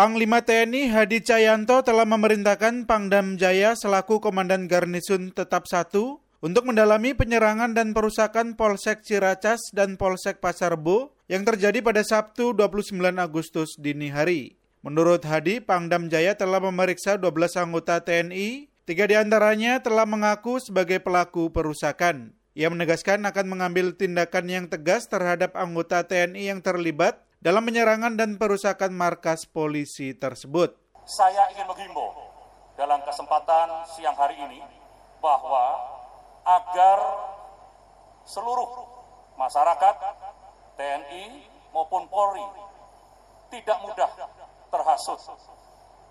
Panglima TNI Hadi Cahyanto telah memerintahkan Pangdam Jaya selaku Komandan Garnisun Tetap 1 untuk mendalami penyerangan dan perusakan Polsek Ciracas dan Polsek Pasar Bo yang terjadi pada Sabtu 29 Agustus dini hari. Menurut Hadi, Pangdam Jaya telah memeriksa 12 anggota TNI, tiga di antaranya telah mengaku sebagai pelaku perusakan. Ia menegaskan akan mengambil tindakan yang tegas terhadap anggota TNI yang terlibat dalam penyerangan dan perusakan markas polisi tersebut. Saya ingin menghimbau dalam kesempatan siang hari ini bahwa agar seluruh masyarakat, TNI maupun Polri tidak mudah terhasut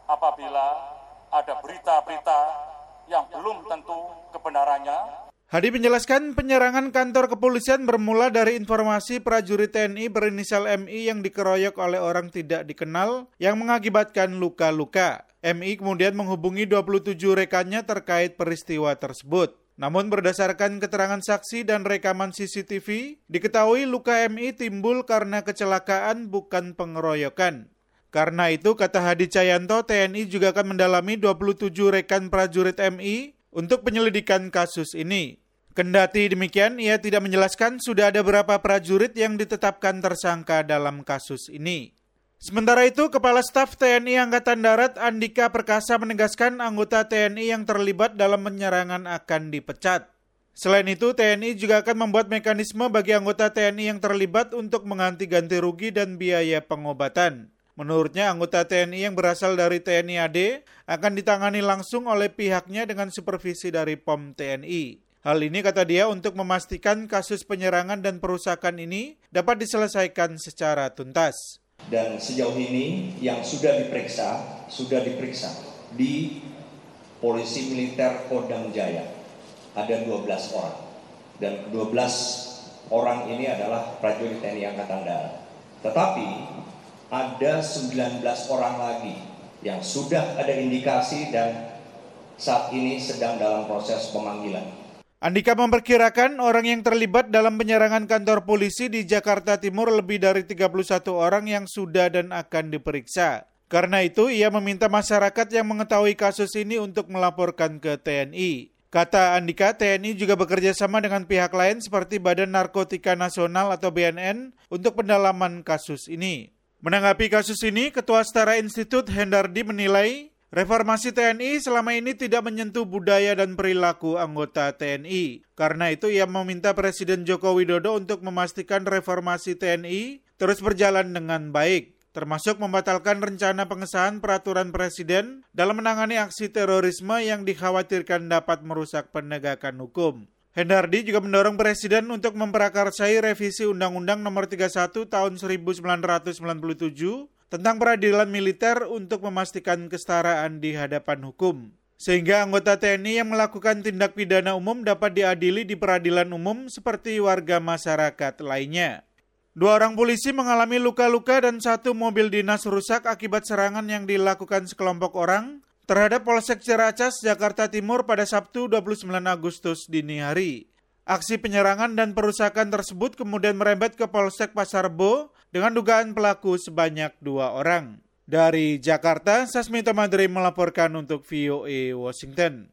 apabila ada berita-berita yang belum tentu kebenarannya. Hadi menjelaskan penyerangan kantor kepolisian bermula dari informasi prajurit TNI berinisial MI yang dikeroyok oleh orang tidak dikenal yang mengakibatkan luka-luka. MI kemudian menghubungi 27 rekannya terkait peristiwa tersebut. Namun berdasarkan keterangan saksi dan rekaman CCTV, diketahui luka MI timbul karena kecelakaan bukan pengeroyokan. Karena itu, kata Hadi Cayanto, TNI juga akan mendalami 27 rekan prajurit MI untuk penyelidikan kasus ini. Kendati demikian, ia tidak menjelaskan sudah ada berapa prajurit yang ditetapkan tersangka dalam kasus ini. Sementara itu, Kepala Staf TNI Angkatan Darat Andika Perkasa menegaskan anggota TNI yang terlibat dalam penyerangan akan dipecat. Selain itu, TNI juga akan membuat mekanisme bagi anggota TNI yang terlibat untuk mengganti ganti rugi dan biaya pengobatan. Menurutnya, anggota TNI yang berasal dari TNI AD akan ditangani langsung oleh pihaknya dengan supervisi dari POM TNI. Hal ini kata dia untuk memastikan kasus penyerangan dan perusakan ini dapat diselesaikan secara tuntas. Dan sejauh ini yang sudah diperiksa, sudah diperiksa di Polisi Militer Kodam Jaya. Ada 12 orang. Dan 12 orang ini adalah prajurit TNI Angkatan Darat. Tetapi ada 19 orang lagi yang sudah ada indikasi dan saat ini sedang dalam proses pemanggilan. Andika memperkirakan orang yang terlibat dalam penyerangan kantor polisi di Jakarta Timur lebih dari 31 orang yang sudah dan akan diperiksa. Karena itu, ia meminta masyarakat yang mengetahui kasus ini untuk melaporkan ke TNI. Kata Andika, TNI juga bekerja sama dengan pihak lain seperti Badan Narkotika Nasional atau BNN untuk pendalaman kasus ini. Menanggapi kasus ini, Ketua Setara Institut Hendardi menilai reformasi TNI selama ini tidak menyentuh budaya dan perilaku anggota TNI. Karena itu ia meminta Presiden Joko Widodo untuk memastikan reformasi TNI terus berjalan dengan baik termasuk membatalkan rencana pengesahan peraturan presiden dalam menangani aksi terorisme yang dikhawatirkan dapat merusak penegakan hukum. Hendardi juga mendorong Presiden untuk memprakarsai revisi Undang-Undang Nomor 31 Tahun 1997 tentang peradilan militer untuk memastikan kesetaraan di hadapan hukum. Sehingga anggota TNI yang melakukan tindak pidana umum dapat diadili di peradilan umum seperti warga masyarakat lainnya. Dua orang polisi mengalami luka-luka dan satu mobil dinas rusak akibat serangan yang dilakukan sekelompok orang terhadap Polsek Ciracas, Jakarta Timur pada Sabtu 29 Agustus dini hari. Aksi penyerangan dan perusakan tersebut kemudian merembet ke Polsek Pasar Bo dengan dugaan pelaku sebanyak dua orang. Dari Jakarta, Sasmita Madri melaporkan untuk VOA Washington.